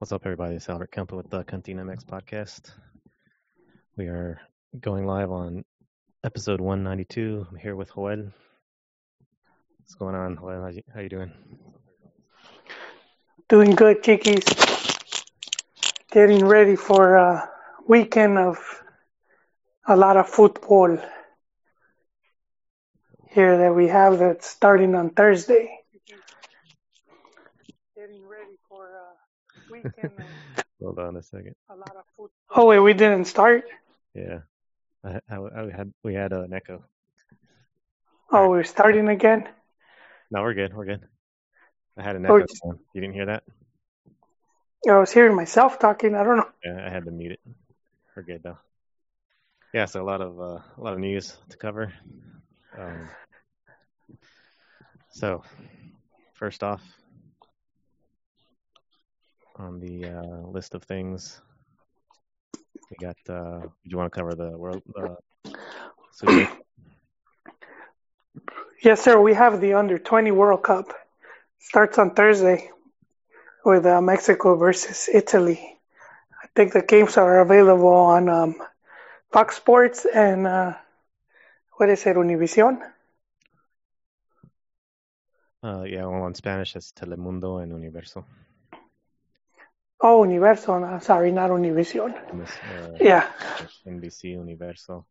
What's up, everybody? It's Albert Kemper with the Cantina MX podcast. We are going live on episode 192. I'm here with Joel. What's going on, Joel? How you, how you doing? Doing good, Kikis. Getting ready for a weekend of a lot of football here that we have that's starting on Thursday. Getting ready for of Hold on a second. a lot of football. Oh wait, we didn't start. Yeah, I, I, I had we had an echo. Oh, we're starting again. No, we're good. We're good. I had an Oh, echo. it's- You didn't hear that? I was hearing myself talking. I don't know. Yeah, I had to mute it. We're good though. Yeah, so a lot of uh, a lot of news to cover. Um, so, first off, on the uh, list of things, we got. Uh, do you want to cover the world? Uh, Yes, sir. We have the under 20 World Cup. Starts on Thursday with uh, Mexico versus Italy. I think the games are available on um, Fox Sports and uh, what is it, Univision? uh, yeah, well, in Spanish it's Telemundo and Universo. Oh, Universo. No, sorry, not Univision. Uh, Yeah. NBC, Universo,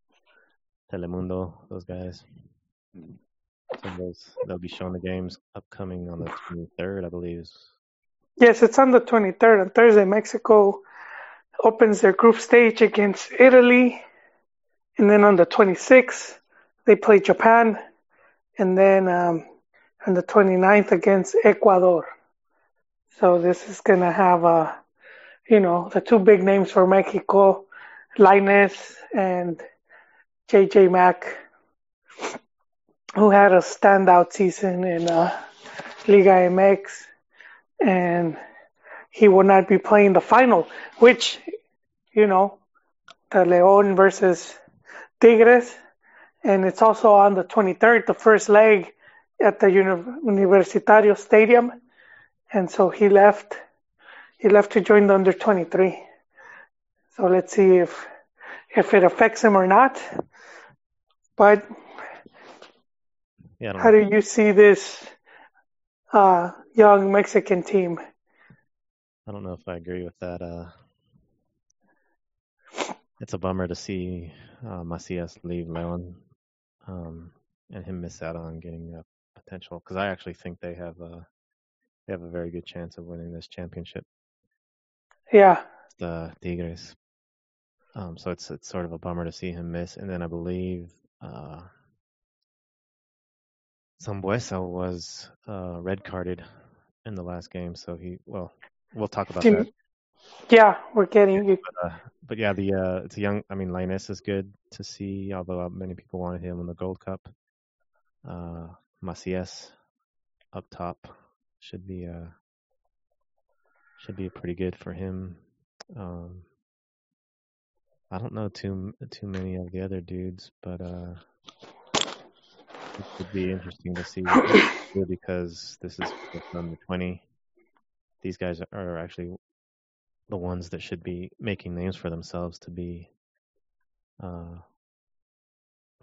Telemundo, those guys. So those, they'll be showing the games upcoming on the 23rd, I believe. Yes, it's on the 23rd. On Thursday, Mexico opens their group stage against Italy. And then on the 26th, they play Japan. And then um, on the 29th against Ecuador. So this is going to have, uh, you know, the two big names for Mexico, Lainez and JJ Mack, who had a standout season in uh, Liga MX and he will not be playing the final, which, you know, the León versus Tigres, and it's also on the 23rd, the first leg at the Uni- Universitario Stadium, and so he left. He left to join the under 23. So let's see if if it affects him or not. But Yeah, how know. do you see this uh, young Mexican team? I don't know if I agree with that. Uh, it's a bummer to see uh, Macias leave Leon um, and him miss out on getting a potential. Because I actually think they have a they have a very good chance of winning this championship. Yeah, The Tigres. Um, so it's it's sort of a bummer to see him miss. And then I believe uh, Sambueza was uh, red carded in the last game. So he well, we'll talk about that. yeah, we're getting it. Uh, but yeah, the uh, it's a young. I mean, Lainez is good to see, although many people wanted him in the Gold Cup. Uh, Macias up top should be uh should be pretty good for him. Um, I don't know too too many of the other dudes, but uh, it would be interesting to see because this is under twenty. These guys are actually the ones that should be making names for themselves to be uh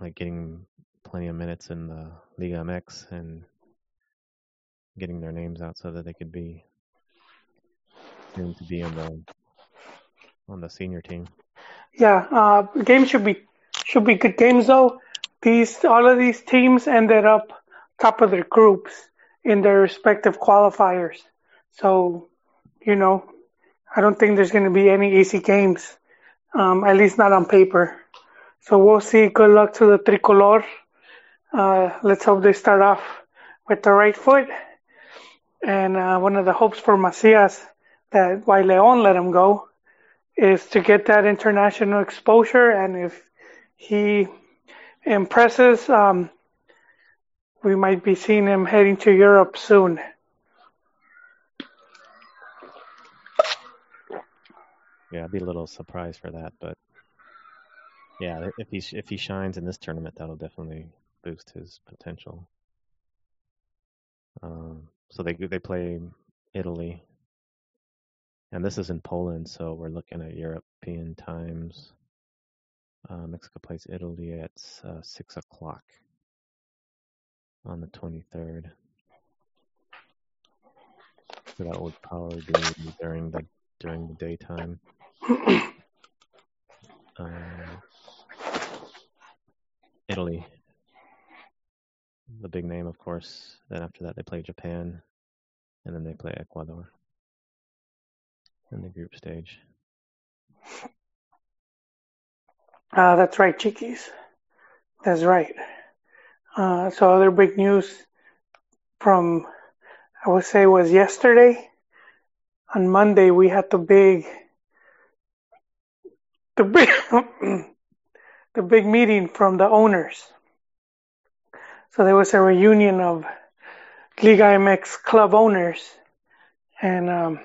like getting plenty of minutes in the Liga MX and getting their names out so that they could be soon to be on the on the senior team. Yeah, uh, games should be should be good games though. These all of these teams ended up top of their groups in their respective qualifiers. So, you know, I don't think there's going to be any easy games, um, at least not on paper. So we'll see. Good luck to the tricolor. Uh, let's hope they start off with the right foot. And uh, one of the hopes for Macias that why Leon let him go is to get that international exposure. And if he impresses, um, we might be seeing him heading to Europe soon. Yeah, I'd be a little surprised for that, but yeah, if he if he shines in this tournament, that'll definitely boost his potential. Um, so they they play Italy, and this is in Poland, so we're looking at European times. Uh, Mexico plays Italy at uh, six o'clock on the 23rd. So that would probably be during the during the daytime. uh, Italy, the big name, of course. Then after that, they play Japan, and then they play Ecuador in the group stage. Uh, that's right, Chiquis. That's right. Uh, so other big news from, I would say was yesterday. On Monday, we had the big, the big, the big meeting from the owners. So there was a reunion of Liga MX club owners and, um,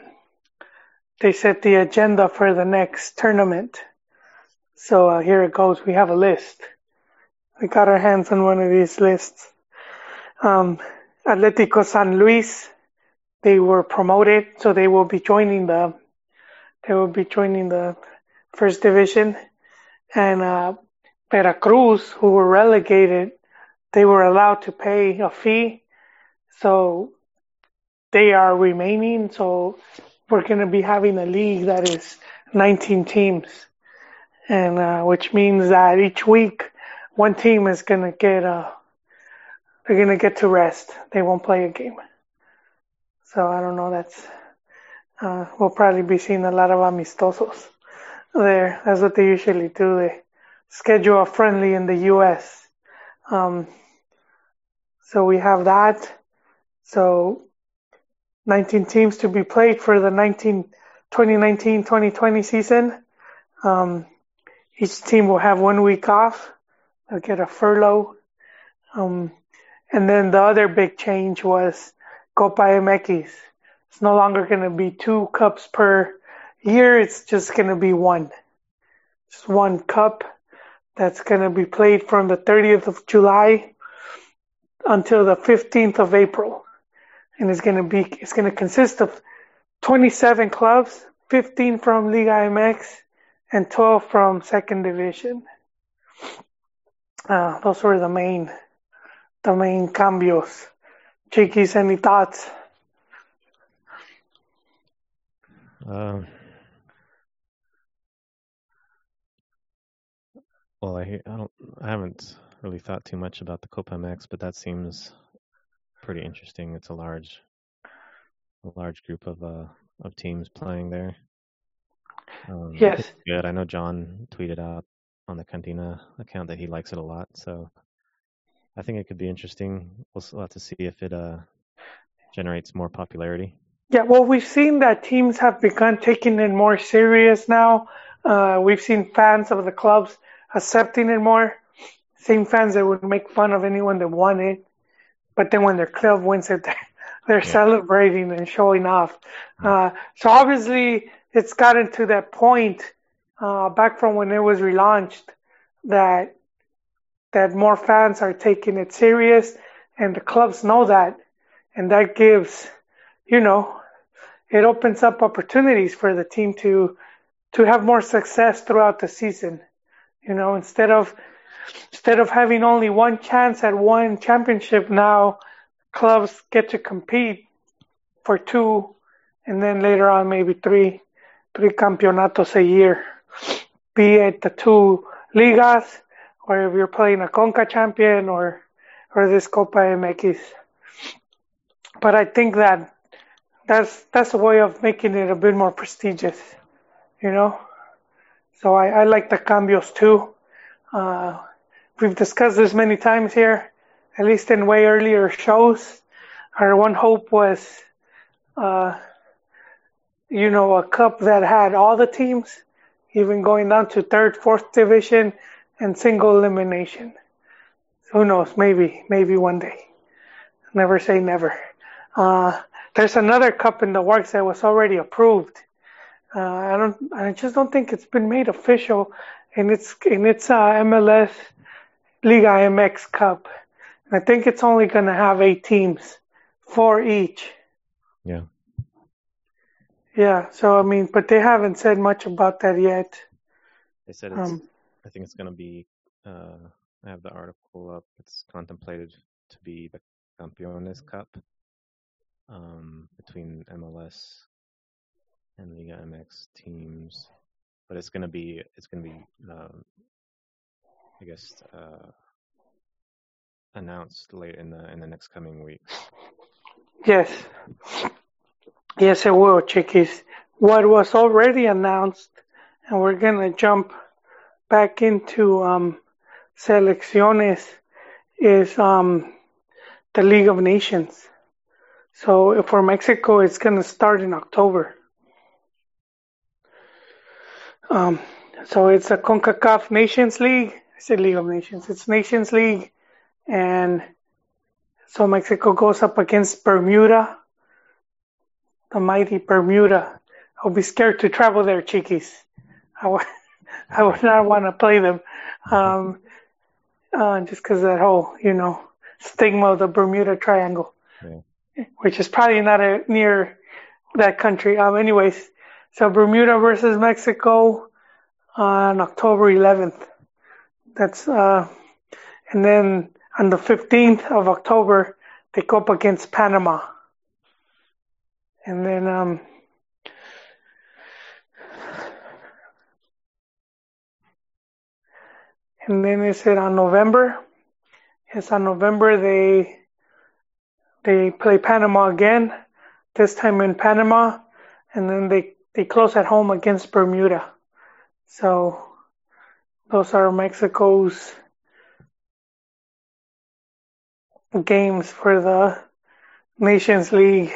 they set the agenda for the next tournament. So uh, here it goes. We have a list. We got our hands on one of these lists. Um, Atletico San Luis, they were promoted, so they will be joining the they will be joining the first division. And uh, Veracruz, who were relegated, they were allowed to pay a fee, so they are remaining. So we're going to be having a league that is 19 teams, and uh, which means that each week one team is going to get uh, they're going to get to rest. They won't play a game. So I don't know. That's uh, we'll probably be seeing a lot of amistosos there. That's what they usually do. They schedule a friendly in the U.S. Um, so we have that. So 19 teams to be played for the 19, 2019-2020 season. Um, each team will have one week off. They'll get a furlough. Um, and then the other big change was Copa MX. It's no longer going to be two cups per year. It's just going to be one. Just one cup that's going to be played from the 30th of July until the 15th of April and it's going to be it's going to consist of 27 clubs, 15 from Liga MX, and 12 from Second Division. Uh, those were the main the main cambios. Chiquis, any thoughts? Um, well, I I don't I haven't really thought too much about the Copa MX, but that seems pretty interesting. It's a large, a large group of uh of teams playing there. Um, yes, good. I know John tweeted out on the Cantina account that he likes it a lot, so I think it could be interesting. We'll have to see if it uh generates more popularity. Yeah, well, we've seen that teams have begun taking it more serious now. Uh, we've seen fans of the clubs accepting it more. Same fans that would make fun of anyone that won it but then when their club wins it, they're yeah. celebrating and showing off. Uh, so obviously, it's gotten to that point uh, back from when it was relaunched that that more fans are taking it serious, and the clubs know that, and that gives, you know, it opens up opportunities for the team to to have more success throughout the season. You know, instead of Instead of having only one chance at one championship, now clubs get to compete for two, and then later on maybe three, three campeonatos a year, be it the two ligas, or if you're playing a Conca champion or or this Copa MX. But I think that that's that's a way of making it a bit more prestigious, you know. So I, I like the cambios too. Uh, we've discussed this many times here, at least in way earlier shows. Our one hope was, uh, you know, a cup that had all the teams, even going down to third, fourth division, and single elimination. Who knows? Maybe, maybe one day. Never say never. Uh, there's another cup in the works that was already approved. Uh, I don't. I just don't think it's been made official, in it's and it's uh, MLS Liga MX Cup. And I think it's only going to have eight teams, four each. Yeah. Yeah. So I mean, but they haven't said much about that yet. They said it's. Um, I think it's going to be. Uh, I have the article up. It's contemplated to be the Campeones Cup um, between MLS and Liga MX teams, but it's to be. It's to be. Um, I guess uh, announced late in the in the next coming weeks. yes. Yes, it will, Chiquis. What was already announced, and we're gonna jump back into um, selecciones, is um, the League of Nations. So for Mexico, it's gonna start in October. Um, so it's a CONCACAF Nations League. I said League of Nations. It's Nations League, and so Mexico goes up against Bermuda, the mighty Bermuda. I'll be scared to travel there, Chiquis. I would, I would not want to play them, um, uh, just because that whole, you know, stigma of the Bermuda Triangle, Yeah. which is probably not a, near that country. Um, anyways, so Bermuda versus Mexico on October 11th. That's uh, and then on the 15th of October they go up against Panama. And then um, and then is it on November? Yes, on November they they play Panama again, this time in Panama, and then they they close at home against Bermuda. So those are Mexico's games for the Nations League,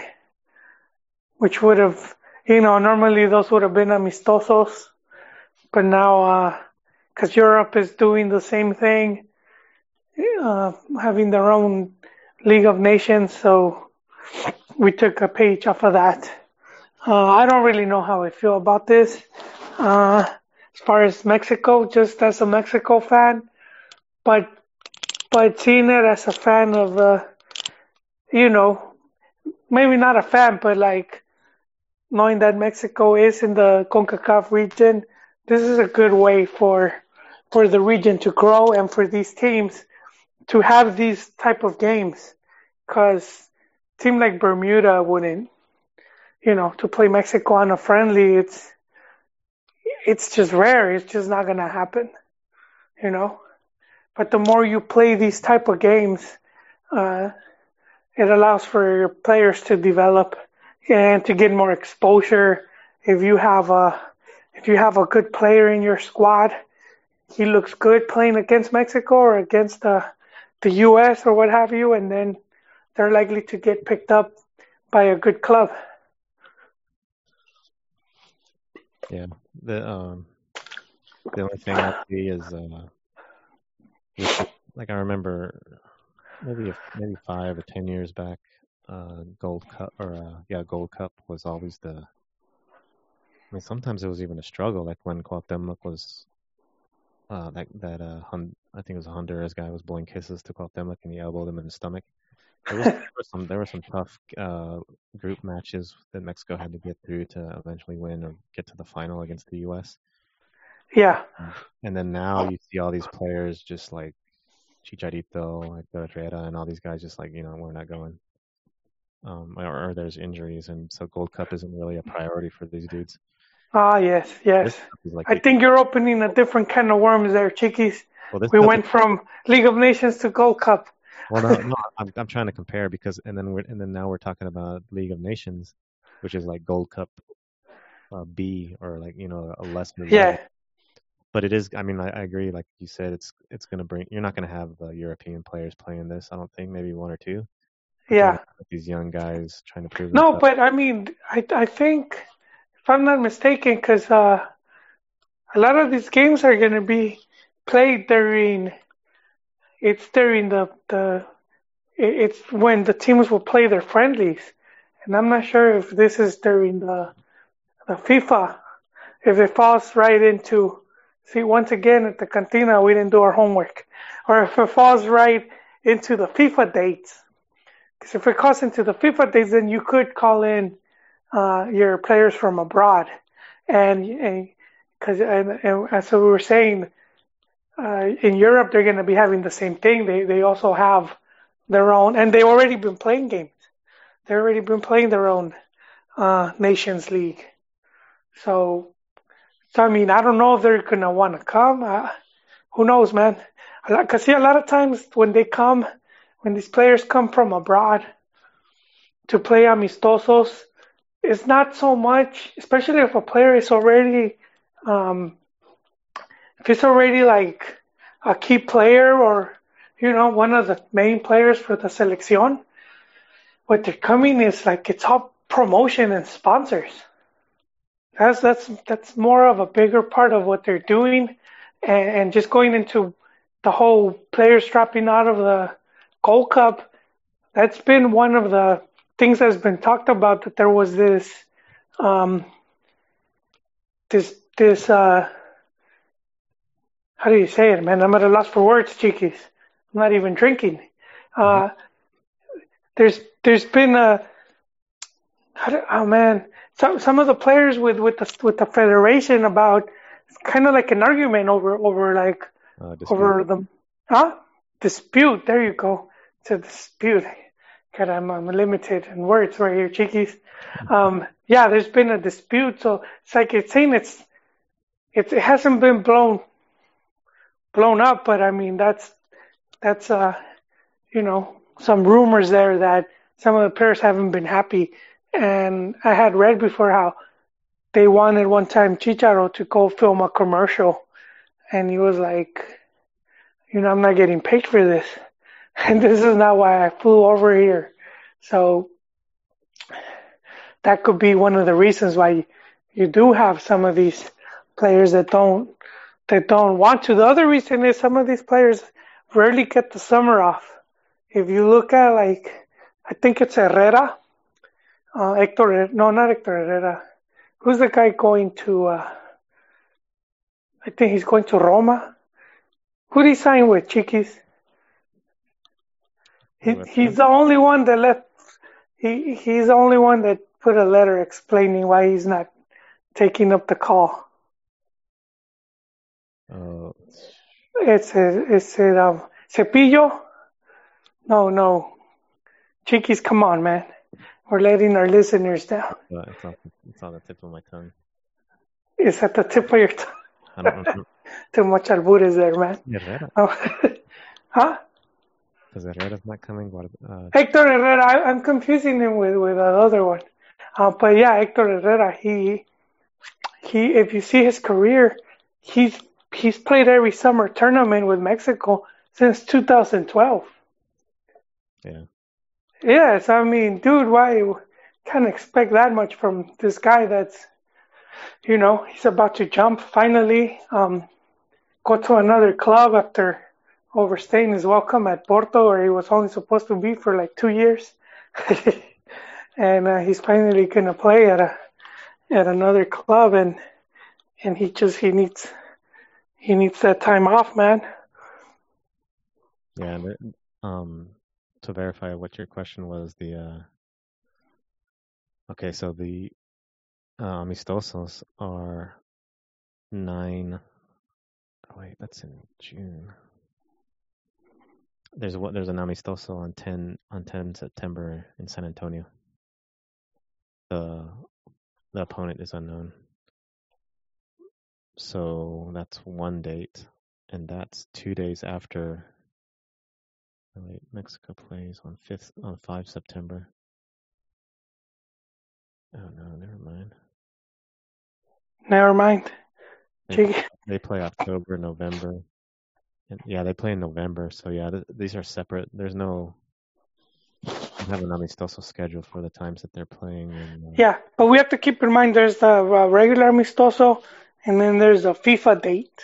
which would have, you know, normally those would have been amistosos, but now, because Europe is doing the same thing, uh, having their own League of Nations, so we took a page off of that. Uh, I don't really know how I feel about this. Uh, as far as Mexico, just as a Mexico fan, but but seeing it as a fan of, uh, you know, maybe not a fan, but like knowing that Mexico is in the CONCACAF region, this is a good way for for the region to grow and for these teams to have these type of games, because team like Bermuda wouldn't, you know, to play Mexico on a friendly, it's it's just rare. It's just not gonna happen, you know. But the more you play these type of games, uh, it allows for your players to develop and to get more exposure. If you have a if you have a good player in your squad, he looks good playing against Mexico or against the the U.S. or what have you, and then they're likely to get picked up by a good club. Yeah. The um the only thing I see is uh with, like I remember maybe maybe five or ten years back, uh Gold Cup or uh yeah, Gold Cup was always the I mean sometimes it was even a struggle, like when Cuauhtemoc was uh that that uh Hon- I think it was a Honduras guy was blowing kisses to Cuauhtemoc and he elbowed him in the stomach. There was, there were some there were some tough uh, group matches that Mexico had to get through to eventually win or get to the final against the U.S. Yeah, And then now you see all these players just like Chicharito, like Herrera, and all these guys just like you know we're not going. Um, or, or there's injuries, and so Gold Cup isn't really a priority for these dudes. ah yes, yes. This cup is like I think you're opening a different kind of worms there, Chiquis. well, We went from League of Nations to Gold Cup. Well, no, no, I'm I'm trying to compare because and then we're and then now we're talking about League of Nations, which is like Gold Cup uh, B or like you know a lesser Yeah, level. But it is. I mean, I, I agree. Like you said, it's it's gonna bring. You're not gonna have uh, European players playing this. I don't think. Maybe one or two. Yeah. these young guys trying to prove No, but I mean, I I think if I'm not mistaken, because uh, a lot of these games are going to be played during. It's during the the. It- It's when the teams will play their friendlies, and I'm not sure if this is during the the FIFA. If it falls right into. See, once again at the cantina, we didn't do our homework, or if it falls right into the FIFA dates. Because if it calls into the FIFA dates, then you could call in uh, your players from abroad, and because and, and, and, so we were saying uh, in Europe they're going to be having the same thing. They they also have their own, and they've already been playing games. They've already been playing their own uh, Nations League. So, so I mean, I don't know if they're gonna want to come. Uh, who knows, man? Because see, a lot of times when they come, when these players come from abroad to play amistosos, it's not so much, especially if a player is already, um, if it's already like a key player or you know one of the main players for the selección. What they're coming is like it's all promotion and sponsors. That's that's that's more of a bigger part of what they're doing, and, and just going into the whole players dropping out of the Gold Cup. That's been one of the things that's been talked about. That there was this, um, this this uh, how do you say it, man? I'm at a loss for words, chiquis. I'm not even drinking. Uh, there's there's been a do, oh man, some some of the players with with the with the federation about kind of like an argument over over like uh, over the huh dispute. There you go. It's a dispute. God, I'm, I'm limited in words right here, chiquis. Um, yeah, there's been a dispute, so it's like it's saying it's it, it hasn't been blown blown up, but I mean that's that's uh you know some rumors there that some of the players haven't been happy and I had read before how they wanted one time Chicharo to go film a commercial, and he was like, you know, I'm not getting paid for this, and this is not why I flew over here. So that could be one of the reasons why you do have some of these players that don't that don't want to. The other reason is some of these players rarely get the summer off. If you look at like, I think it's Herrera uh, Hector, no, not Hector Herrera. Who's the guy going to? Uh, I think he's going to Roma. Who did he sign with, Chiquis? He, he's the only one that left. He he's the only one that put a letter explaining why he's not taking up the call. Uh, it's a, um, Cepillo. No, no, Chiquis, come on, man. We're letting our listeners down. it's, on, it's on the tip of my tongue. It's at the tip of your tongue. I don't know. Too much albures there, man. Herrera. Oh. huh? Because Herrera's not coming. Uh, Hector Herrera, I, am confusing him with, with another one. Uh, but yeah, Hector Herrera, he, he, if you see his career, he's, he's played every summer tournament with Mexico since 2012. Yeah. Yes, I mean, dude, why can't expect that much from this guy that's, you know, he's about to jump finally, um, go to another club after overstaying his welcome at Porto, where he was only supposed to be for like two years. and uh, he's finally going to play at a at another club and and he just he needs he needs that time off man yeah um to verify what your question was, the uh, okay, so the uh, amistosos are nine. Oh wait, that's in June. There's what there's an amistoso on ten on ten September in San Antonio. The the opponent is unknown. So that's one date, and that's two days after Oh, wait, Mexico plays on fifth on five September. Oh no, never mind. Never mind. They, they play October, November. And, yeah, they play in November. So yeah, th- these are separate. There's no I have an amistoso schedule for the times that they're playing. And, uh, yeah, but we have to keep in mind there's the uh, regular amistoso, and then there's a FIFA date.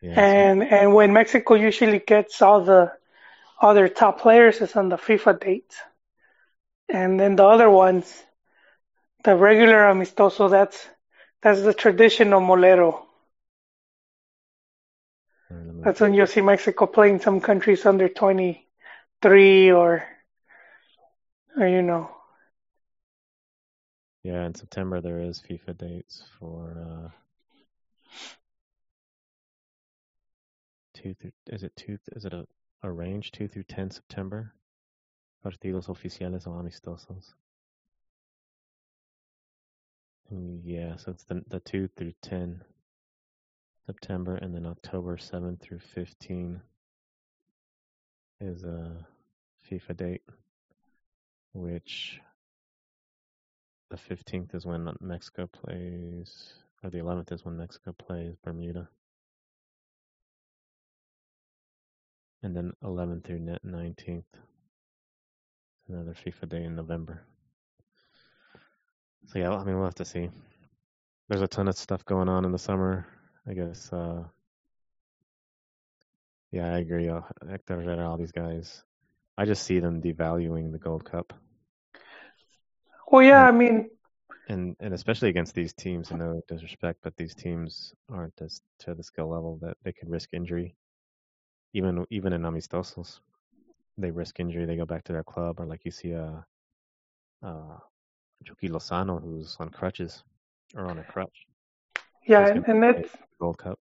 Yeah, and and when Mexico usually gets all the other top players is on the FIFA date. And then the other ones, the regular amistoso, that's that's the traditional molero. That's when you'll see Mexico playing some countries under 23 or, or you know, Yeah, in September there is FIFA dates for uh, two through. Is it two? Is it a, a range two through ten September? Partidos oficiales o amistosos. Mm, Yeah, so it's the the two through ten September, and then October seven through fifteen is a FIFA date, which the fifteenth is when Mexico plays, or the eleventh is when Mexico plays Bermuda, and then eleventh through nineteenth another FIFA day in November. So yeah, I mean we'll have to see. There's a ton of stuff going on in the summer. I guess. Uh, yeah, I agree. Hector all these guys. I just see them devaluing the Gold Cup, Well, yeah, and I mean, and, and especially against these teams. And no disrespect, but these teams aren't as to the skill level that they could risk injury. Even even in amistosos, they risk injury. They go back to their club, or like you see a uh, uh, Chucky Lozano who's on crutches or on a crutch. yeah, and, and it's Gold Cup.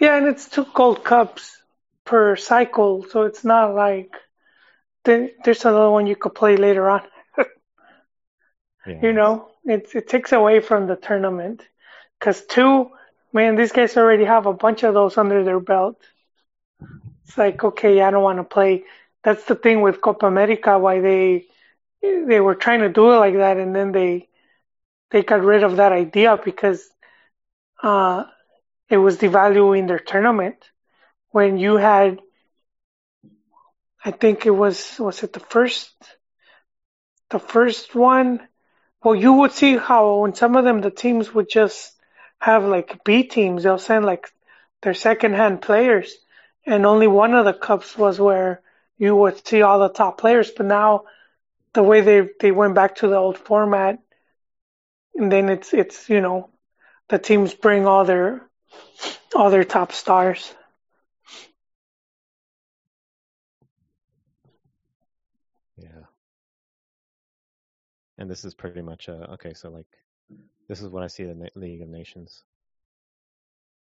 yeah, and it's two Gold Cups per cycle, so it's not like there's another one you could play later on. Yeah, You know, it it takes away from the tournament because two, man, these guys already have a bunch of those under their belt. It's like, okay, I don't want to play. That's the thing with Copa America, why they they were trying to do it like that, and then they they got rid of that idea because uh, it was devaluing their tournament. When you had, I think it was was it the first the first one. Well, you would see how in some of them the teams would just have like B teams. They'll send like their second hand players, and only one of the cups was where you would see all the top players. But now the way they they went back to the old format, and then it's it's you know the teams bring all their all their top stars. yeah. And this is pretty much uh, okay. So like, this is what I see the League of Nations.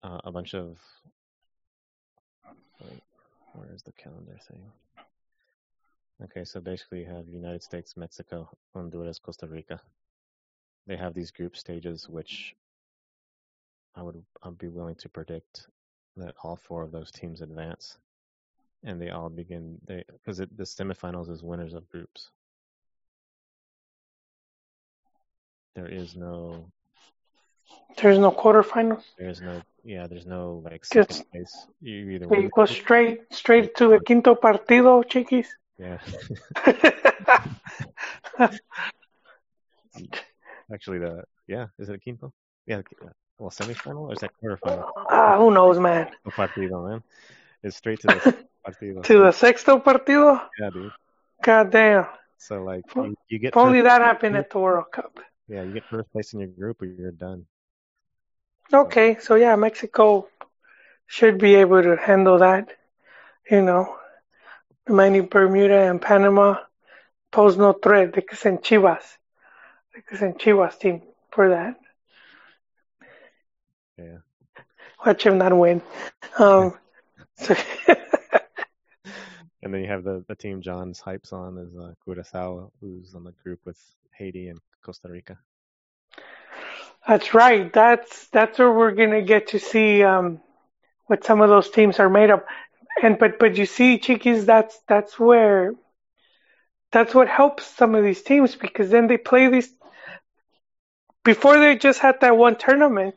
Uh, a bunch of wait, where is the calendar thing? Okay, so basically you have United States, Mexico, Honduras, Costa Rica. They have these group stages, which I would I'd be willing to predict that all four of those teams advance, and they all begin they because the semifinals is winners of groups. There is no There's no quarterfinals. there is no yeah there's no like second place. You either you go straight straight to the quinto partido, chiquis. Yeah, actually the yeah is it a quinto? Yeah, uh, well semifinal or is that quarterfinal? ah, who knows, man? No partido, man. It's straight to the partido. To the sexto partido. Yeah, dude. God damn. So like you, you get if only that happened at the World Cup. Yeah, you get first place in your group or you're done. Okay, so yeah, Mexico should be able to handle that. You know, remaining Bermuda and Panama pose no threat. They could send Chivas. They could send Chivas team for that. Yeah. Watch him not win. Um, so And then you have the, the team John's hypes on is uh, Curacao, who's on the group with Haiti and Costa Rica. that's right. That's that's where we're gonna get to see um, what some of those teams are made of. And but but you see, Chiquis, that's that's where that's what helps some of these teams because then they play these before they just had that one tournament,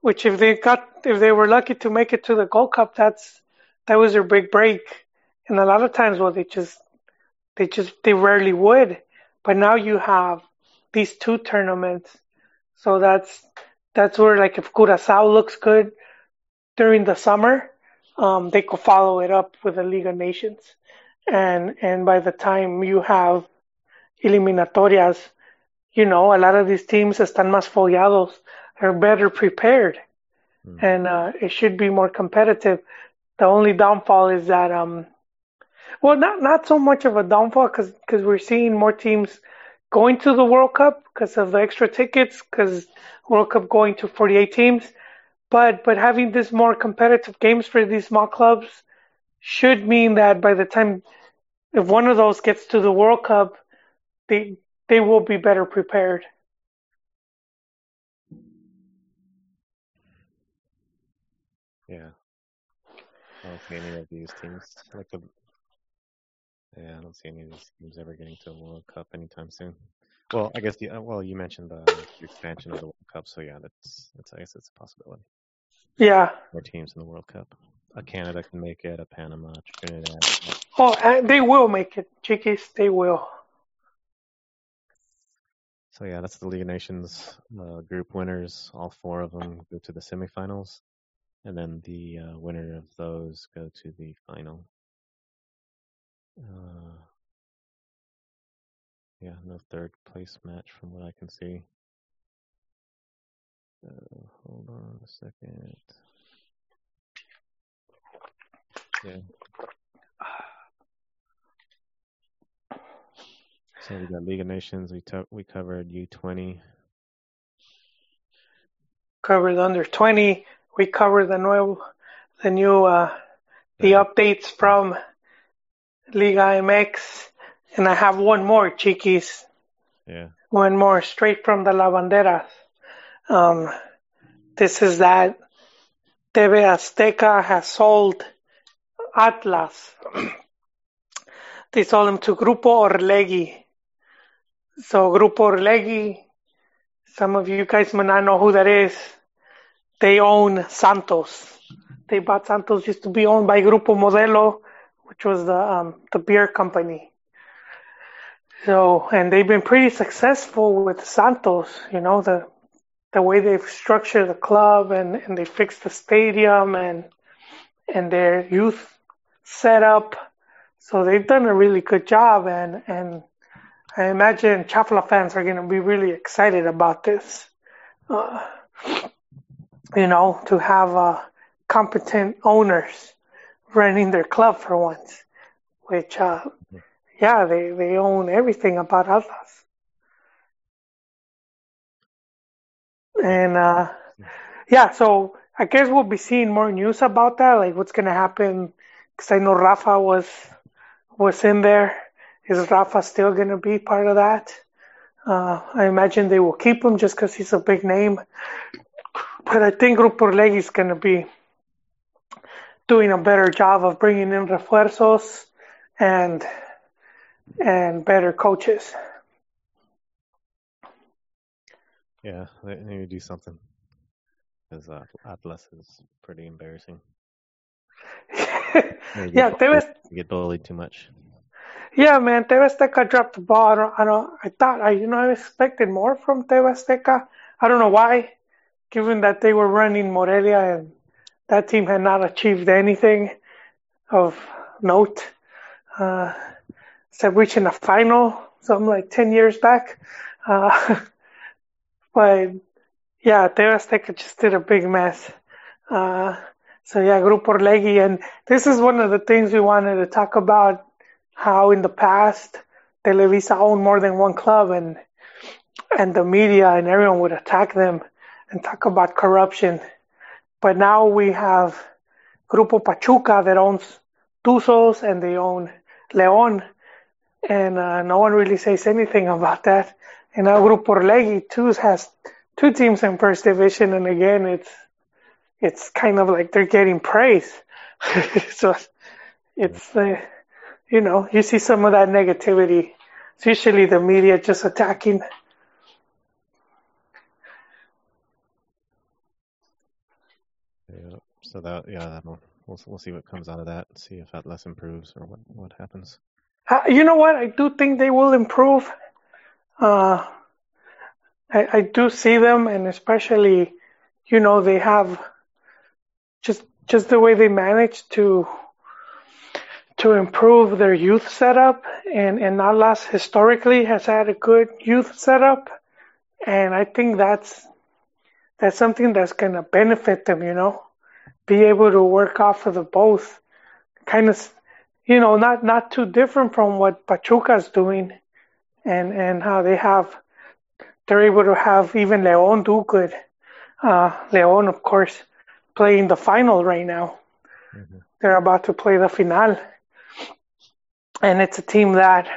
which if they got if they were lucky to make it to the Gold Cup, that's that was their big break. And a lot of times, well, they just they just they rarely would. But now you have these two tournaments, so that's that's where like if Curacao looks good during the summer, um, they could follow it up with the League of Nations, and and by the time you have eliminatorias, you know a lot of these teams están más follados, are better prepared, Hmm. and uh, it should be more competitive. The only downfall is that um, well, not not so much of a downfall because because we're seeing more teams going to the World Cup because of the extra tickets, because World Cup going to 48 teams. But but having this more competitive games for these small clubs should mean that by the time if one of those gets to the World Cup, they they will be better prepared. Yeah. I don't see any of these teams like the. Yeah, I don't see any of these teams ever getting to the World Cup anytime soon. Well, I guess the uh, well, you mentioned the expansion of the World Cup, so yeah, that's that's I guess it's a possibility. Yeah. More teams in the World Cup. A Canada can make it. A Panama, Trinidad. Oh, and they will make it, Chiquis. They will. So yeah, that's the League of Nations uh, group winners. All four of them go to the semifinals, and then the uh, winner of those go to the final. Uh, yeah, no third place match from what I can see. Uh, hold on a second. Yeah. So we got League of Nations. We took we covered U twenty. Covered under 20. We covered the new, the new, uh, the updates from Liga MX. And I have one more, Chiquis. Yeah. One more straight from the Lavanderas. Um, this is that TV Azteca has sold Atlas. they sold them to Grupo Orlegi. So Grupo Orlegi, some of you guys may not know who that is. They own Santos. They bought Santos used to be owned by Grupo Modelo, which was the um, the beer company. So and they've been pretty successful with Santos. You know the the way they've structured the club and, and they fixed the stadium and and their youth setup. So they've done a really good job and and I imagine Chafla fans are going to be really excited about this. Uh, you know, to have uh, competent owners running their club for once, which, uh, yeah, they, they own everything about Atlas. And, uh, yeah, so I guess we'll be seeing more news about that, like what's going to happen. Because I know Rafa was was in there. Is Rafa still going to be part of that? Uh, I imagine they will keep him just because he's a big name. But I think Grupo Orlegi is going to be doing a better job of bringing in refuerzos and and better coaches. Yeah, they need to do something because uh, Atlas is pretty embarrassing. Yeah, get, they was they get bullied too much. yeah, man. TV Azteca dropped the ball. I don't, I don't. I thought I, you know, I expected more from TV Azteca. I don't know why, given that they were running Morelia and that team had not achieved anything of note, uh, except reaching a final, something like ten years back. Uh, but yeah, TV Azteca just did a big mess. Uh, so yeah, Grupo Orlegi, and this is one of the things we wanted to talk about. How in the past Televisa owned more than one club, and and the media and everyone would attack them and talk about corruption. But now we have Grupo Pachuca that owns Tuzos and they own León, and uh, no one really says anything about that. And now Grupo Orlegi too has two teams in first division, and again, it's it's kind of like they're getting praise. so it's uh, you know you see some of that negativity. It's usually the media just attacking. Yeah. So that yeah, we'll we'll see what comes out of that. See if Atlas improves or what what happens. Uh, you know what? I do think they will improve. Uh, I, I do see them, and especially, you know, they have just just the way they manage to to improve their youth setup, and and Atlas historically has had a good youth setup, and I think that's that's something that's gonna benefit them. You know, be able to work off of the both, kind of, you know, not not too different from what Pachuca's doing. and and how they have they're able to have even León do good. Uh, León, of course, playing the final right now. Mhm. They're about to play the final, and it's a team that,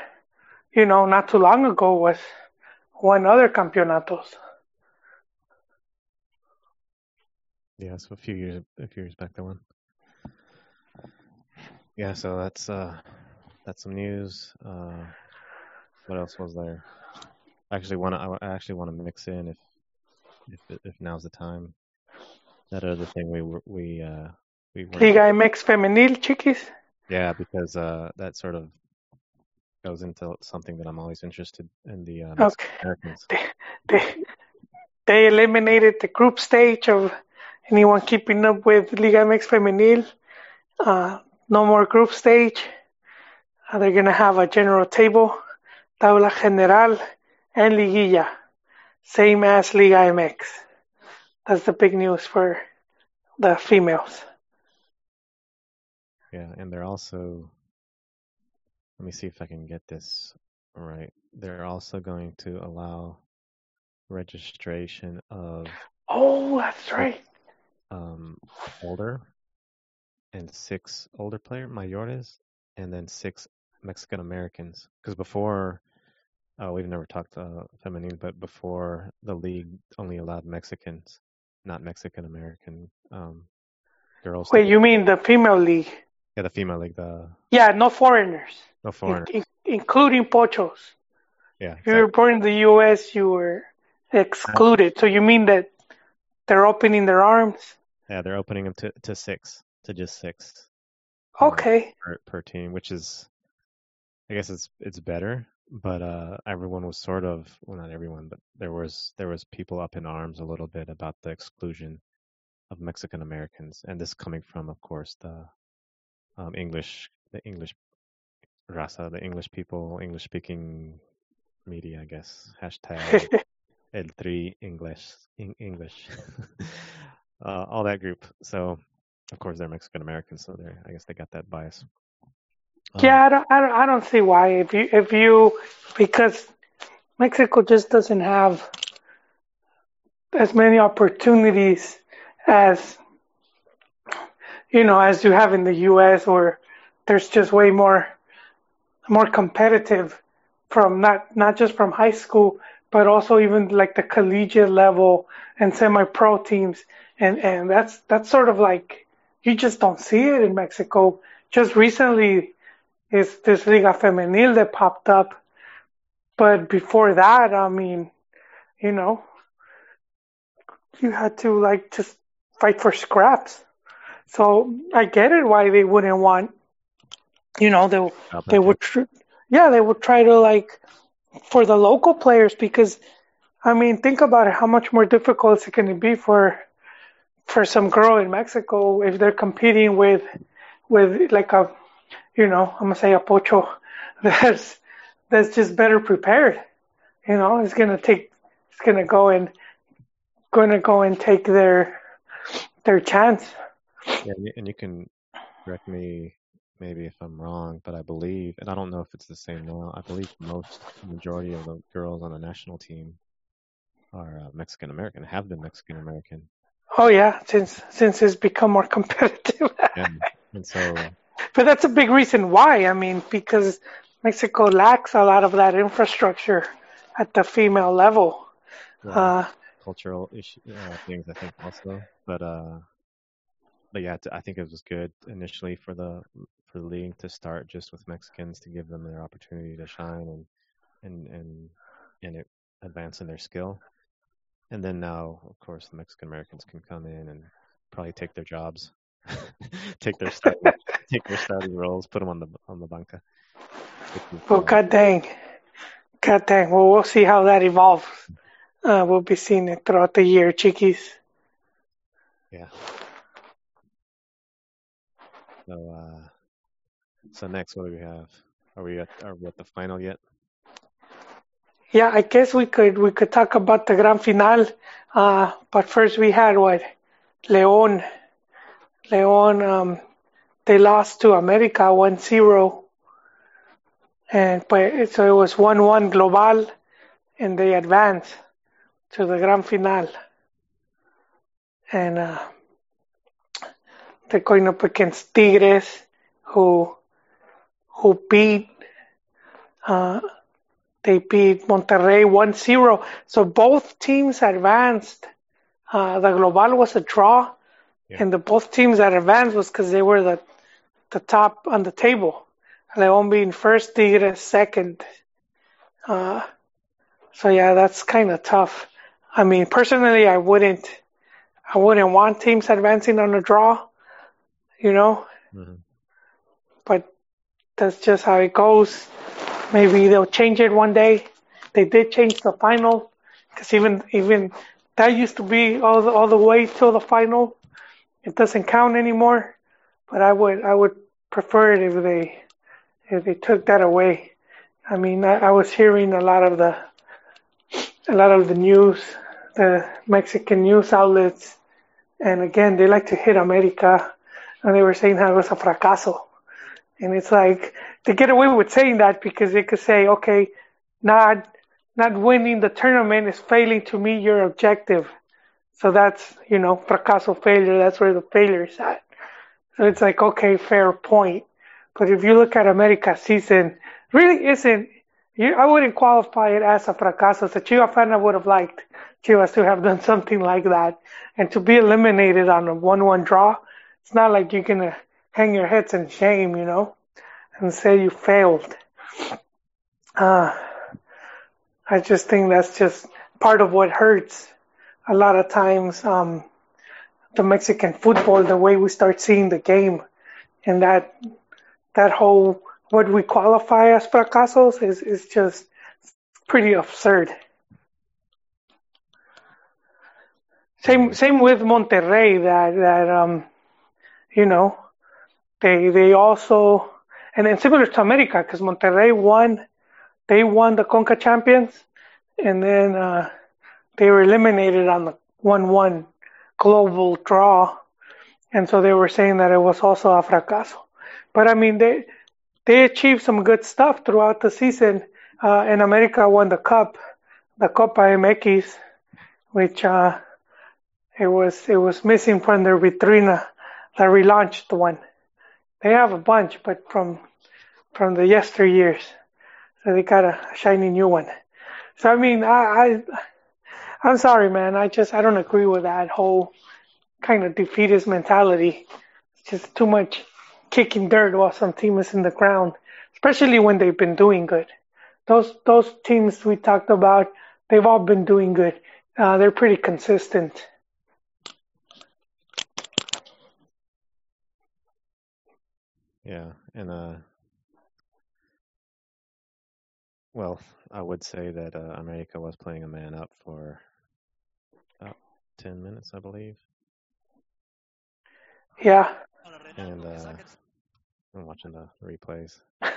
you know, not too long ago was won other campeonatos. Yeah, so a few years a few years back they won. Yeah, so that's uh that's some news. Uh what else was there? I actually want to I actually want to mix in if if if now's the time. That other thing we were we uh we were Liga MX Femenil, chiquis. yeah because uh that sort of goes into something that I'm always interested in the uh, Okay. Americans. They, they eliminated the group stage of anyone keeping up with Liga MX Femenil. Uh, no more group stage. Uh, they're going to have a general table, tabla general, and liguilla, same as Liga MX. That's the big news for the females. Yeah, and they're also, let me see if I can get this right. They're also going to allow registration of Oh, that's right. Um, older and six older player mayores, and then six Mexican Americans. Because before, uh, we've never talked uh, feminine, but before the league only allowed Mexicans, not Mexican American um, girls. Wait, you mean the female league? yeah, the female league, the Yeah, no foreigners, no in- foreigner. in- including pochos. Yeah, If you were born in the U.S., you were excluded. So you mean that they're opening their arms? Yeah, they're opening them to, to six, to just six um, Okay. per, per team, which is, I guess it's it's better. But uh, everyone was sort of, well, not everyone, but there was there was people up in arms a little bit about the exclusion of Mexican Americans, and this coming from, of course, the um, English, the English raza, the English people, English speaking media, I guess. Hashtag El Tri English, in English, uh, all that group. So, of course, they're Mexican Americans, so they're I guess they got that bias. Um, yeah, I don't, I don't, I don't see why. If you, if you, because Mexico just doesn't have as many opportunities as, you know, as you have in the U.S. or there's just way more, more competitive from not, not just from high school, but also even like the collegiate level and semi-pro teams. And, and that's, that's sort of like, you just don't see it in Mexico. Just recently, is this Liga Femenil that popped up. But before that, I mean, you know, you had to like just fight for scraps. So I get it why they wouldn't want, you know, they they would, yeah, they would try to like for the local players because, I mean, think about it. How much more difficult is it to be for for some girl in Mexico if they're competing with with like a you know, I'm gonna say a pocho that's that's just better prepared. You know, it's gonna take it's gonna go and gonna go and take their their chance. Yeah, and you- and you can correct me maybe if I'm wrong, but I believe, and I don't know if it's the same now. I believe most majority of the girls on the national team are uh, Mexican American, have been Mexican American, Oh yeah, since since it's become more competitive. and and so but that's a big reason why. I mean, because Mexico lacks a lot of that infrastructure at the female level. yeah, Uh, cultural issue, uh, things I think also, but uh, but yeah, I think it was good initially for the for the league to start just with Mexicans to give them their opportunity to shine and and and and it, advance in their skill. And then now, of course, the Mexican Americans can come in and probably take their jobs, take their starting, take their starting roles, put them on the on the banca. well, uh, god dang, god dang. Well, we'll see how that evolves. Uh, we'll be seeing it throughout the year, chiquis. Yeah. So, uh, so next, what do we have? Are we at are we at the final yet? Yeah, I guess we could we could talk about the grand final. Uh, but first we had what León. León, um, they lost to America 1-0. and but so it was one one global, and they advanced to the grand final, and uh, they're going up against Tigres, who who beat uh, they beat Monterrey 1-0. So both teams advanced. Uh, the global was a draw, Yeah. and the both teams that advanced was because they were the the top on the table. León being first, Tigres second. Uh, so yeah, that's kind of tough. I mean, personally, I wouldn't, I wouldn't want teams advancing on a draw, you know. Mhm. That's just how it goes. Maybe they'll change it one day. They did change the final because even even that used to be all the all the way till the final. It doesn't count anymore. But I would I would prefer it if they if they took that away. I mean, I, I was hearing a lot of the a lot of the news, the Mexican news outlets, and again they like to hit America, and they were saying how it was a fracaso. And it's like they get away with saying that because they could say, okay, not not winning the tournament is failing to meet your objective. So that's you know fracaso failure. That's where the failure is at. So it's like okay, fair point. But if you look at America's season, really isn't. You, I wouldn't qualify it as a fracaso. As a Chivas fan, I would have liked Chivas to have done something like that, and to be eliminated on a one-one draw. It's not like you're gonna hang your heads in shame, you know, and say you failed. Uh, I just think that's just part of what hurts. A lot of times, um, the Mexican football, the way we start seeing the game, and that that whole what we qualify as fracasos is is just pretty absurd. Same same with Monterrey that that um you know they they also and then similar to America because Monterrey won they won the Conca Champions and then uh, they were eliminated on the one one global draw and so they were saying that it was also a fracaso. But I mean they they achieved some good stuff throughout the season. Uh, and America won the cup, the Copa MX, which uh, it was it was missing from their vitrina, the relaunched one. They have a bunch, but from from the yesteryears, so they got a shiny new one. So I mean, I, I I'm sorry, man. I just I don't agree with that whole kind of defeatist mentality. It's just too much kicking dirt while some team is in the ground, especially when they've been doing good. Those those teams we talked about, they've all been doing good. Uh, they're pretty consistent. Yeah, and uh, well, I would say that uh, America was playing a man up for about ten minutes, I believe, Yeah. and uh, I'm watching the replays.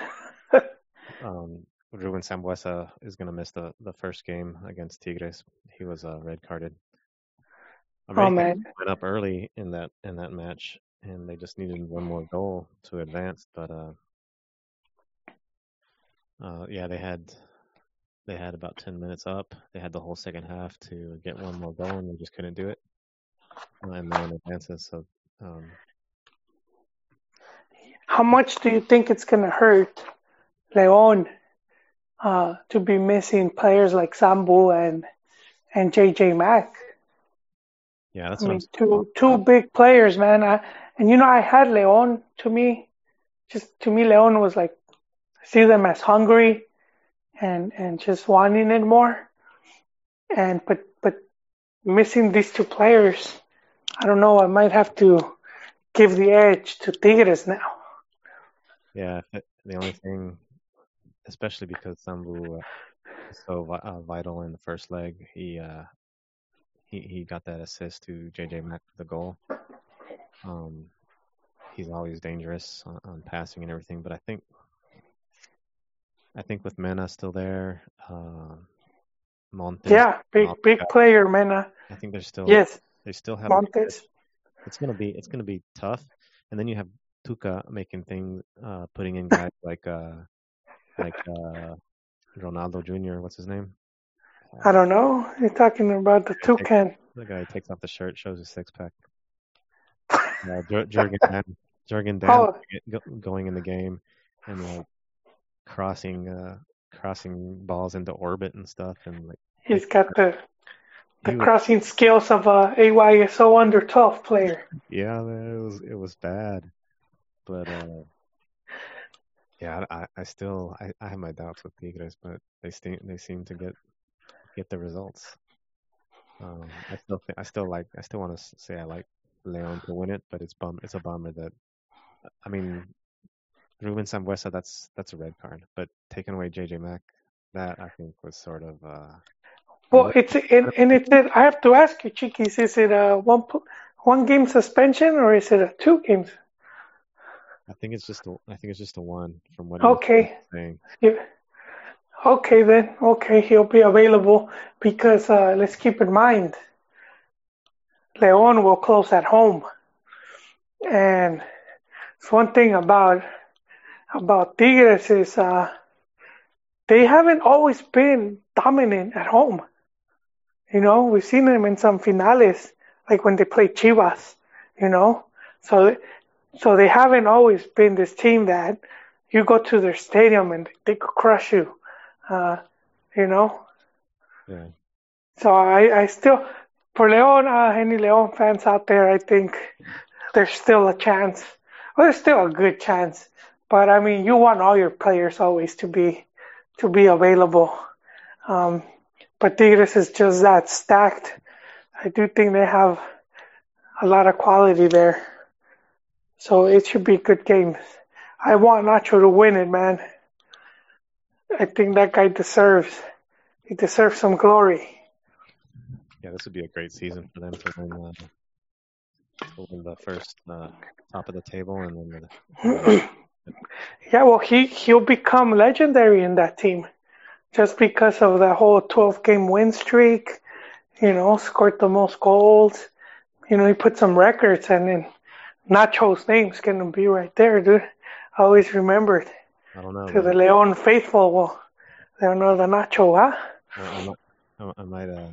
Um, Ruben Sambueza is going to miss the, the first game against Tigres. He was uh, red carded. Oh man. went up early in that in that match, and they just needed one more goal to advance. But uh, uh, yeah, they had they had about ten minutes up. They had the whole second half to get one more goal, and they just couldn't do it. Uh, and then advances. So um, How much do you think it's gonna hurt Leon uh, to be missing players like Sambu and and JJ Mack? yeah, that's I mean, two two big players, man. I, and you know, I had Leon. To me, just to me, Leon was like I see them as hungry and and just wanting it more. And but but missing these two players, I don't know. I might have to give the edge to Tigres now. Yeah, the only thing, especially because Sambu uh, is so uh, vital in the first leg, he uh, he he got that assist to JJ Mack for the goal. Um, he's always dangerous on, on passing and everything, but I think I think with Mena still there, uh, Montes, Yeah, big big player. Uh, I think they're still yes, they still have Montes. it's gonna be it's gonna be tough. And then you have Tuca making things, uh, putting in guys like uh, like uh, Ronaldo Jr. What's his name? I don't know. You're talking about the toucan. The guy takes off the shirt, shows his six pack. Uh, Jurgen Damm, Jurgen Damm Oh. going in the game and like crossing uh crossing balls into orbit and stuff and like He's got the the he was- crossing skills of a AYSO under 12 player. yeah it was it was bad but uh yeah I I still I, I have my doubts with Tigres but they seem they seem to get get the results um I still think I still like I still want to say I like Leon to win it but it's bum it's a bummer that I mean Ruben Sambueza that's that's a red card but taking away JJ Mack that I think was sort of uh Well, it's and, and it's it. I have to ask you, Chiquis, is it a one one game suspension or is it a two games? I think it's just a, I think it's just a one from what Okay. saying. Yeah. Okay then. Okay, he'll be available because uh, let's keep in mind, Leon will close at home, and it's one thing about about Tigres is uh, they haven't always been dominant at home. You know, we've seen them in some finales, like when they played Chivas. You know, so so they haven't always been this team that you go to their stadium and they could crush you. Uh, you know, Yeah. so I, I still, for Leon, uh, any Leon fans out there, I think there's still a chance. Well, there's still a good chance, but I mean, you want all your players always to be to be available. Um, but Tigres is just that stacked. I do think they have a lot of quality there, so it should be good games. I want Nacho to win it, man. I think that guy deserves. He deserves some glory. Yeah, this would be a great season for them to win, uh, to win the first uh, top of the table and then the, Yeah, well, he he'll become legendary in that team, just because of the whole 12 game win streak. You know, scored the most goals. You know, he put some records, and then Nacho's name's gonna be right there, dude. I always remembered I don't know. to the. Leon faithful. Well, the Nacho, huh? I, I, might, I might uh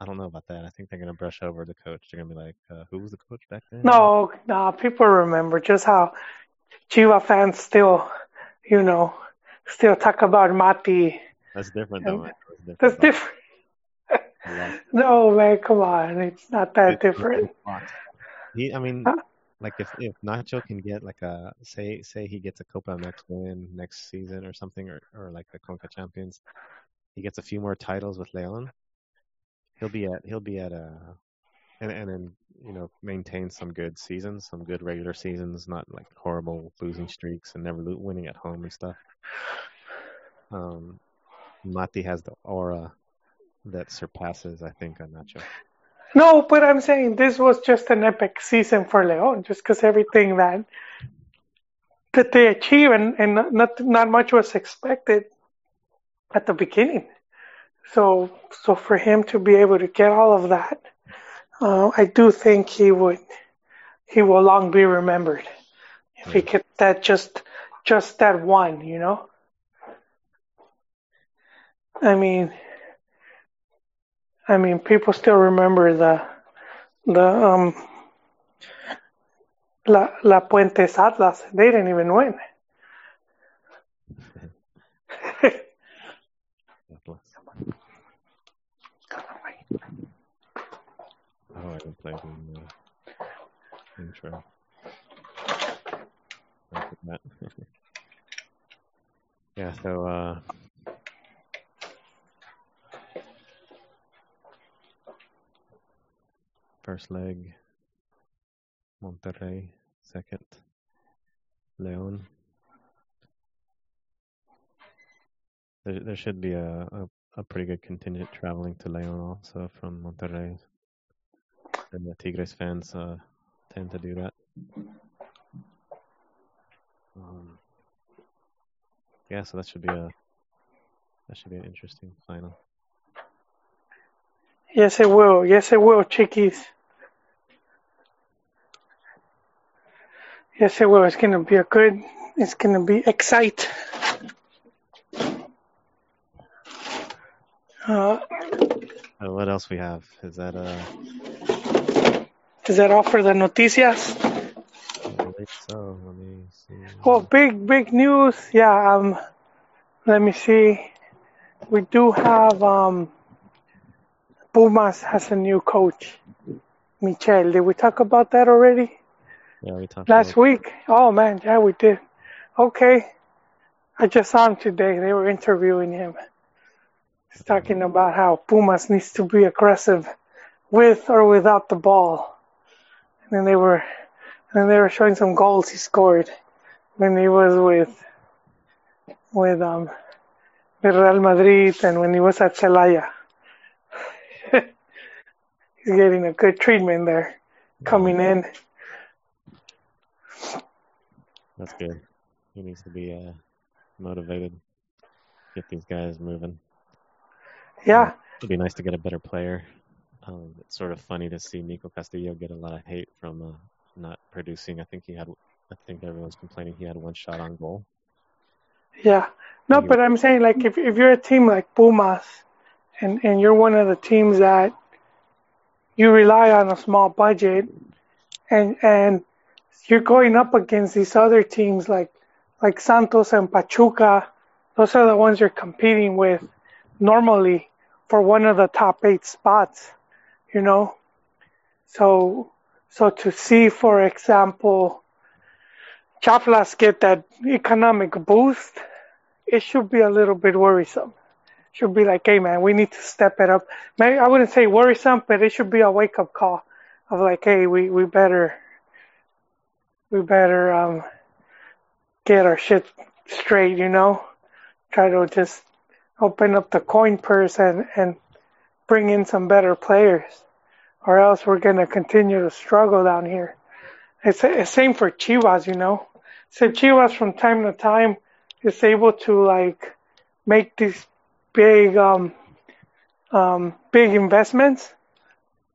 I don't know about that. I think they're gonna brush over the coach. They're gonna be like, uh, "Who was the coach back then?" No, no, people remember just how Chiva fans still, you know, still talk about Mati. that's different though. That's That's different. different. I love- No, man, come on. It's not that it- different. He, I mean, Huh? like if if Nacho can get like a say say he gets a Copa MX win next season or something, or or like the Conca Champions, he gets a few more titles with Leon. He'll be at he'll be at a and and then you know maintain some good seasons, some good regular seasons, not like horrible losing streaks and never winning at home and stuff. Um, Mati has the aura that surpasses, I think, Nacho. No, but I'm saying this was just an epic season for Leon, just because everything that that they achieved and, and not not much was expected at the beginning. So so for him to be able to get all of that, uh, I do think he would he will long be remembered if he gets that just just that one, you know. I mean, I mean, people still remember the the um La La Puentes Atlas. They didn't even win. God bless. Oh, I didn't play the uh, intro. Yeah, so uh, first leg, Monterrey. Second, Leon. There, there should be a, a, a pretty good contingent traveling to Leon also from Monterrey. And the Tigres fans uh, tend to do that. Um, yeah, so that should be a that should be an interesting final. Yes, it will. Yes, it will, Chiquis. Yes, it will. It's going to be a good, It's gonna be excite. Uh, Uh, what else we have? Is that uh? Does that offer the noticias? So. Let me see. Well, big big news. Yeah. Um, let me see. We do have um. Pumas has a new coach, Michel. Did we talk about that already? Yeah, we talked Last week? Oh man, yeah, we did. Okay. I just saw him today. They were interviewing him. He's talking about how Pumas needs to be aggressive with or without the ball. And they were and then they were showing some goals he scored when he was with with um with Real Madrid and when he was at Celaya. He's getting a good treatment there coming in. That's good. He needs to be uh, motivated. Get these guys moving. Yeah. It'd be nice to get a better player. Um, it's sort of funny to see Nico Castillo get a lot of hate from uh, not producing. I think he had. I think everyone's complaining he had one shot on goal. Yeah. No, but I'm saying like if if you're a team like Pumas and and you're one of the teams that you rely on a small budget and and you're going up against these other teams like like Santos and Pachuca, those are the ones you're competing with normally for one of the top 8 spots, you know? So so to see for example Chaflas get that economic boost, it should be a little bit worrisome. Should be like, hey man, we need to step it up. Maybe I wouldn't say worrisome, but it should be a wake up call of like, hey, we, we better we better um get our shit straight, you know? Try to just open up the coin purse and, and bring in some better players. Or else we're gonna continue to struggle down here. It's it's same for Chivas, you know. So Chivas from time to time is able to like make these big um um big investments.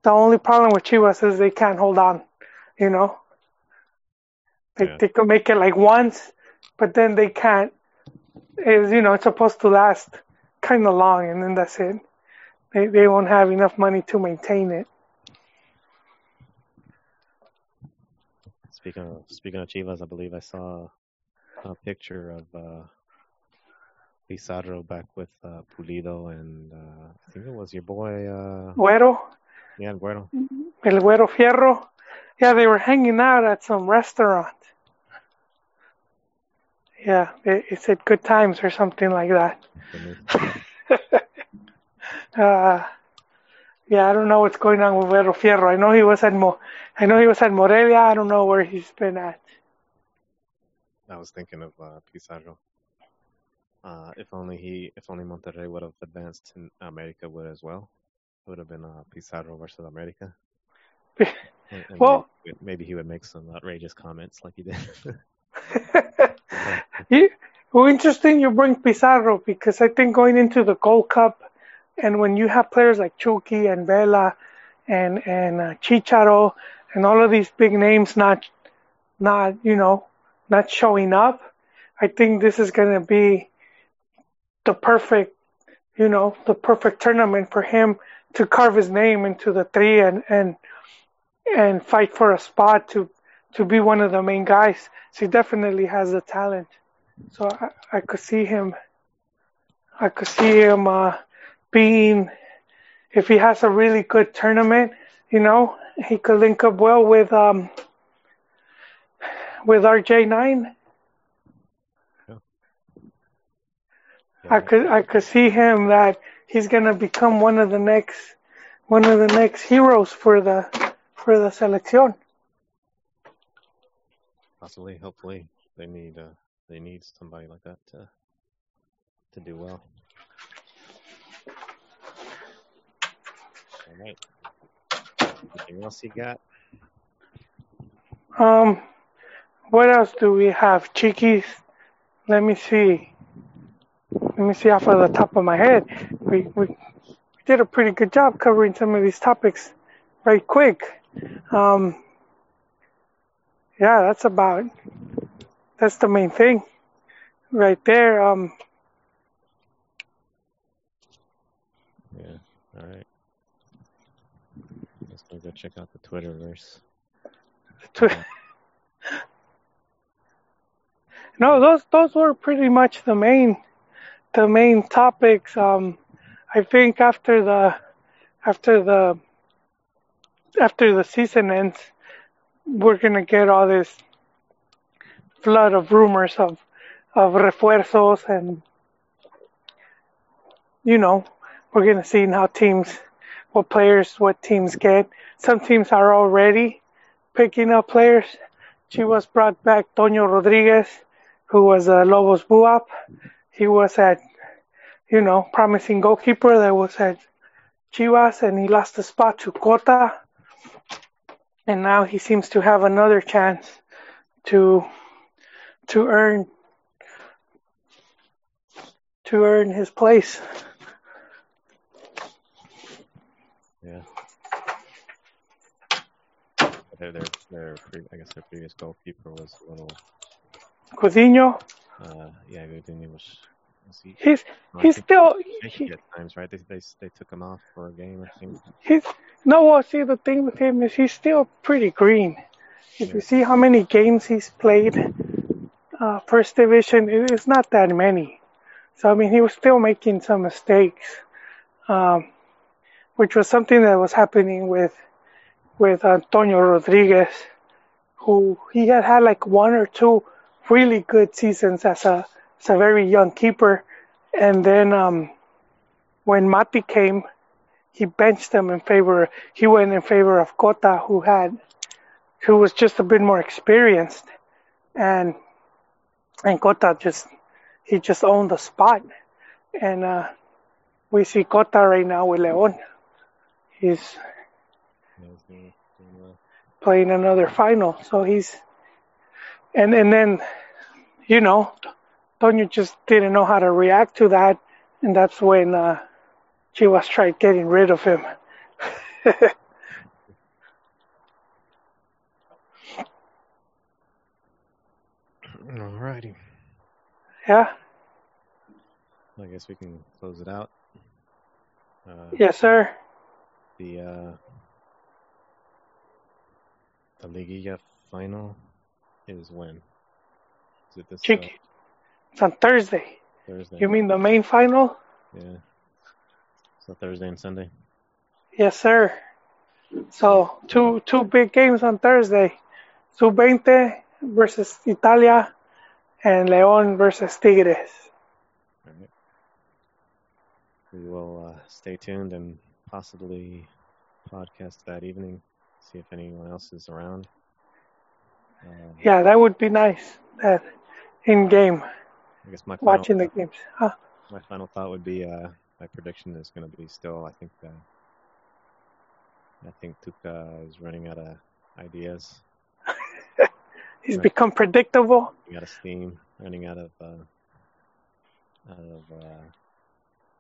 The only problem with Chivas is they can't hold on, you know. They Yeah. they could make it like once, but then they can't. Is you know it's supposed to last kind of long, and then that's it. They they won't have enough money to maintain it. Speaking of speaking of Chivas, I believe I saw a picture of uh, Pizarro back with uh, Pulido, and uh, I think it was your boy. Uh, Güero, yeah, Guero. El Güero Fierro. Yeah, they were hanging out at some restaurant. Yeah, it, it said good times or something like that. Uh, yeah, I don't know what's going on with Güero Fierro. I know he was at Mo, I know he was at Morelia. I don't know where he's been at. I was thinking of uh, Pizarro. Uh, if only he, if only Monterrey would have advanced, and America would as well. It would have been uh, Pizarro versus America. And, and Well- maybe, maybe he would make some outrageous comments like he did. You, well, interesting you bring Pizarro because I think going into the Gold Cup, and when you have players like Chucky and Vela, and and uh, Chicharo, and all of these big names not not you know not showing up, I think this is going to be the perfect you know the perfect tournament for him to carve his name into the three and and and fight for a spot to to be one of the main guys. So he definitely has the talent. So I, I could see him. I could see him uh, being, if he has a really good tournament, you know, he could link up well with um with RJ9. I could I could see him that he's gonna become one of the next one of the next heroes for the for the selección. Possibly, hopefully, they need uh, they need somebody like that to to do well. All right. Anything else you got? Um, what else do we have? Chiquis. Let me see. Let me see off of the top of my head. We, we did a pretty good job covering some of these topics very quick. Um, yeah, that's about that's the main thing, right there. Um, Yeah. All right. Let's go check out the Twitterverse. tw- no, those those were pretty much the main the main topics. Um, I think after the after the after the season ends, we're gonna get all this flood of rumors of of refuerzos and you know we're gonna see how teams what players what teams get. Some teams are already picking up players. Chivas brought back Toño Rodriguez, who was a Lobos Buap. He was at you know promising goalkeeper that was at Chivas and he lost the spot to Cota. And now he seems to have another chance to to earn to earn his place. Yeah. Their, their, their I guess their previous goalkeeper was a little, Coutinho, uh, yeah, Gudiño was, was he, he's he's still he, at times, right? They, they, they took him off for a game, I think. he's no well see the thing with him is he's still pretty green. If Yeah. you see how many games he's played uh, first division, it is not that many. So I mean he was still making some mistakes. Um, which was something that was happening with with Antonio Rodriguez, who he had had like one or two really good seasons as a as a very young keeper, and then um, when Mati came, he benched him in favor. He went in favor of Cota, who had who was just a bit more experienced, and and Cota just he just owned the spot, and uh, we see Cota right now with León. He's Yeah, he's doing, doing well. playing another final. So he's and and then you know Toño just didn't know how to react to that, and that's when uh, Chivas tried getting rid of him. Alrighty. yeah, I guess we can close it out. Uh, yes, sir. The uh, the Liguilla final is when? Is it this uh, It's on Thursday. Thursday? You mean the main final? Yeah. So Thursday and Sunday. Yes, sir. So two two big games on Thursday. Sub-20 versus Italia and León versus Tigres. All right. We will uh, stay tuned and possibly podcast that evening. See if anyone else is around. Um, Yeah, that would be nice. That in game, I guess my watching the games. Huh? my final thought would be uh, my prediction is going to be still. I think uh, I think Tuca is running out of ideas, He's Right. become predictable. running out of steam, running out of uh, out of uh,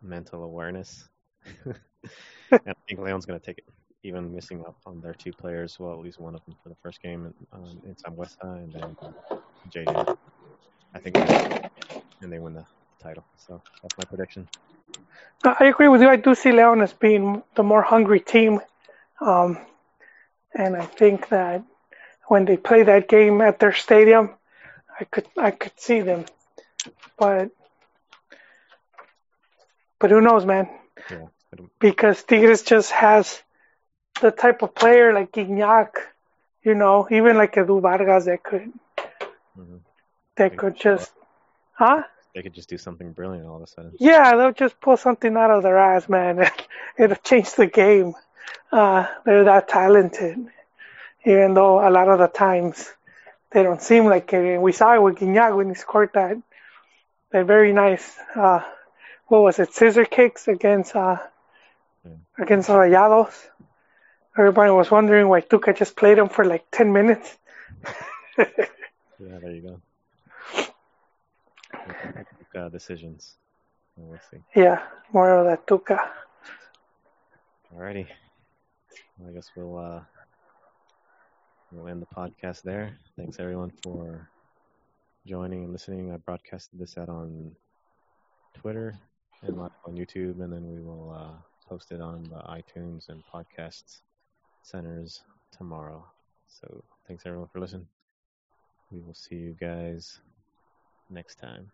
mental awareness. and I think Leon's going to take it, even missing out on their two players. Well, at least one of them for the first game um, in Sambueza, and then JJ. I think, and they win the title. So that's my prediction. I agree with you. I do see Leon as being the more hungry team, um, and I think that when they play that game at their stadium, I could I could see them, but but who knows, man? Yeah. Because Tigres just has the type of player like Gignac, you know, even like Edu Vargas that could mhm. that could just, huh? They could just do something brilliant all of a sudden. Yeah, they'll just pull something out of their ass, man. It'll change the game. Uh, they're that talented, even though a lot of the times they don't seem like it. And we saw it with Gignac when he scored that that very nice, uh, what was it, scissor kicks against uh, Yeah. against Rayados. Everybody was wondering why Tuca just played him for like ten minutes. Yeah, there you go. Uh, decisions. Well, We'll see. yeah, more of that Tuca. Alrighty. Well, I guess we'll uh, we'll end the podcast there. Thanks everyone for joining and listening. I broadcasted this out on Twitter and live on YouTube, and then we will uh, post it on the iTunes and podcast centers tomorrow. So thanks everyone for listening. We will see you guys next time.